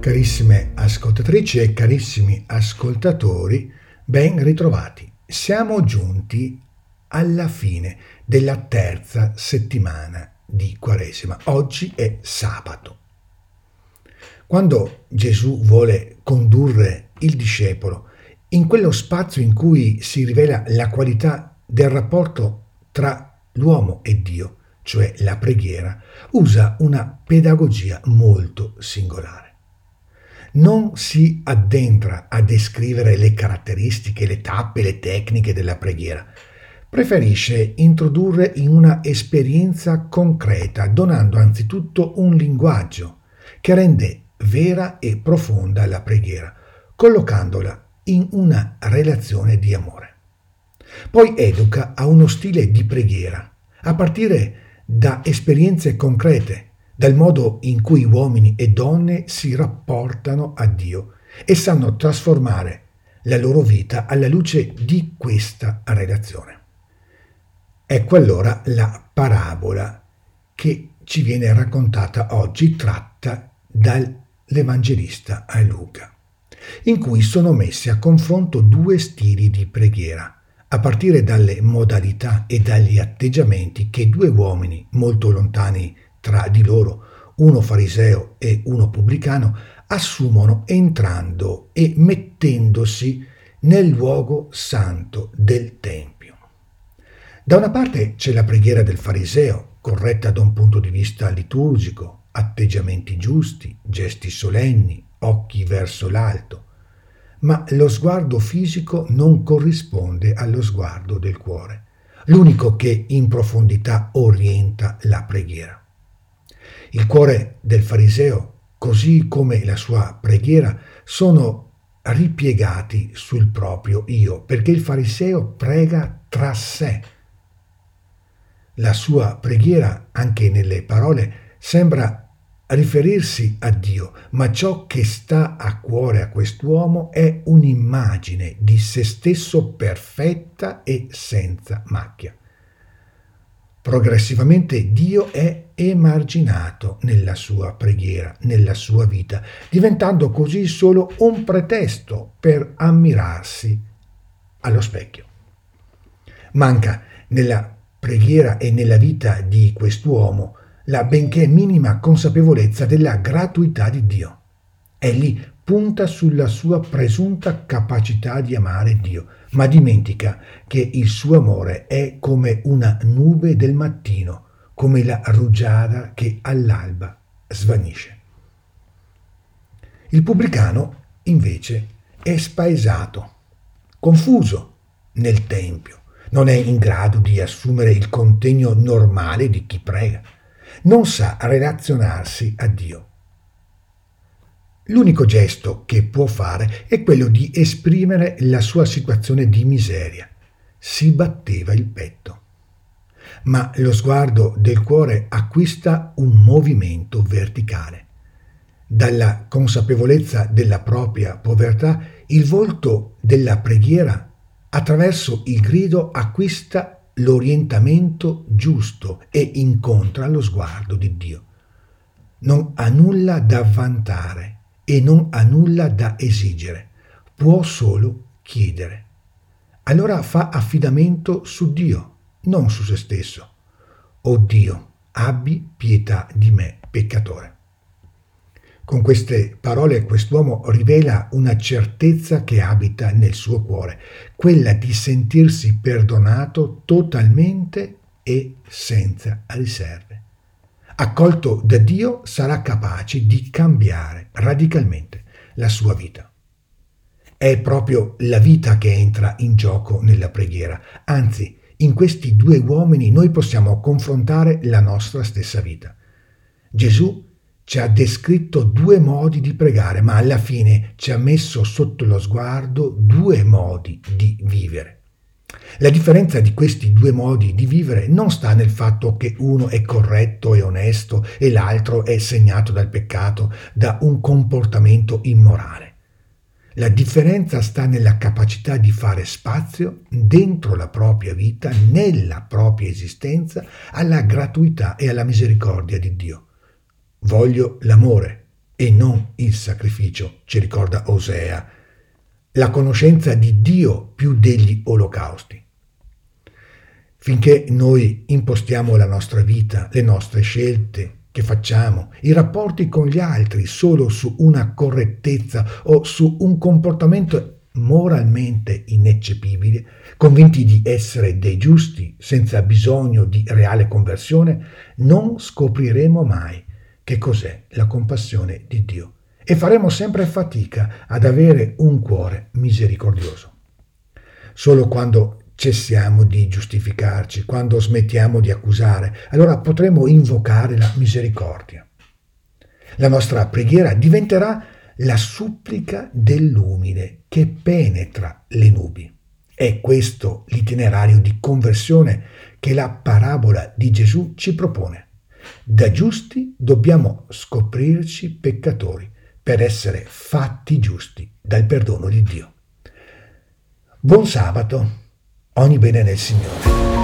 Carissime ascoltatrici e carissimi ascoltatori, ben ritrovati. Siamo giunti alla fine della terza settimana di Quaresima. Oggi è sabato. Quando Gesù vuole condurre il discepolo in quello spazio in cui si rivela la qualità del rapporto tra l'uomo e Dio, cioè la preghiera, usa una pedagogia molto singolare non si addentra a descrivere le caratteristiche, le tappe, le tecniche della preghiera. Preferisce introdurre in una esperienza concreta, donando anzitutto un linguaggio che rende vera e profonda la preghiera, collocandola in una relazione di amore. Poi educa a uno stile di preghiera, a partire da esperienze concrete dal modo in cui uomini e donne si rapportano a Dio e sanno trasformare la loro vita alla luce di questa relazione. Ecco allora la parabola che ci viene raccontata oggi, tratta dall'Evangelista a Luca, in cui sono messi a confronto due stili di preghiera, a partire dalle modalità e dagli atteggiamenti che due uomini molto lontani tra di loro, uno fariseo e uno pubblicano, assumono entrando e mettendosi nel luogo santo del Tempio. Da una parte c'è la preghiera del fariseo, corretta da un punto di vista liturgico, atteggiamenti giusti, gesti solenni, occhi verso l'alto, ma lo sguardo fisico non corrisponde allo sguardo del cuore, l'unico che in profondità orienta la preghiera. Il cuore del fariseo, così come la sua preghiera, sono ripiegati sul proprio io, perché il fariseo prega tra sé. La sua preghiera, anche nelle parole, sembra riferirsi a Dio, ma ciò che sta a cuore a quest'uomo è un'immagine di se stesso perfetta e senza macchia. Progressivamente Dio è emarginato nella sua preghiera, nella sua vita, diventando così solo un pretesto per ammirarsi allo specchio. Manca nella preghiera e nella vita di quest'uomo la benché minima consapevolezza della gratuità di Dio. Egli punta sulla sua presunta capacità di amare Dio, ma dimentica che il suo amore è come una nube del mattino, come la rugiada che all'alba svanisce. Il pubblicano, invece, è spaesato, confuso nel Tempio, non è in grado di assumere il contegno normale di chi prega, non sa relazionarsi a Dio L'unico gesto che può fare è quello di esprimere la sua situazione di miseria. Si batteva il petto. Ma lo sguardo del cuore acquista un movimento verticale. Dalla consapevolezza della propria povertà, il volto della preghiera attraverso il grido acquista l'orientamento giusto e incontra lo sguardo di Dio. Non ha nulla da vantare e non ha nulla da esigere, può solo chiedere. Allora fa affidamento su Dio, non su se stesso. O Dio, abbi pietà di me, peccatore. Con queste parole quest'uomo rivela una certezza che abita nel suo cuore, quella di sentirsi perdonato totalmente e senza riserve accolto da Dio, sarà capace di cambiare radicalmente la sua vita. È proprio la vita che entra in gioco nella preghiera, anzi, in questi due uomini noi possiamo confrontare la nostra stessa vita. Gesù ci ha descritto due modi di pregare, ma alla fine ci ha messo sotto lo sguardo due modi di vivere. La differenza di questi due modi di vivere non sta nel fatto che uno è corretto e onesto e l'altro è segnato dal peccato, da un comportamento immorale. La differenza sta nella capacità di fare spazio dentro la propria vita, nella propria esistenza, alla gratuità e alla misericordia di Dio. Voglio l'amore, e non il sacrificio, ci ricorda Osea, la conoscenza di Dio più degli olocausti. Finché noi impostiamo la nostra vita, le nostre scelte che facciamo, i rapporti con gli altri solo su una correttezza o su un comportamento moralmente ineccepibile, convinti di essere dei giusti senza bisogno di reale conversione, non scopriremo mai che cos'è la compassione di Dio e faremo sempre fatica ad avere un cuore misericordioso. Solo quando cessiamo di giustificarci, quando smettiamo di accusare, allora potremo invocare la misericordia. La nostra preghiera diventerà la supplica dell'umile che penetra le nubi. È questo l'itinerario di conversione che la parabola di Gesù ci propone. Da giusti dobbiamo scoprirci peccatori per essere fatti giusti dal perdono di Dio. Buon sabato, ogni bene nel Signore.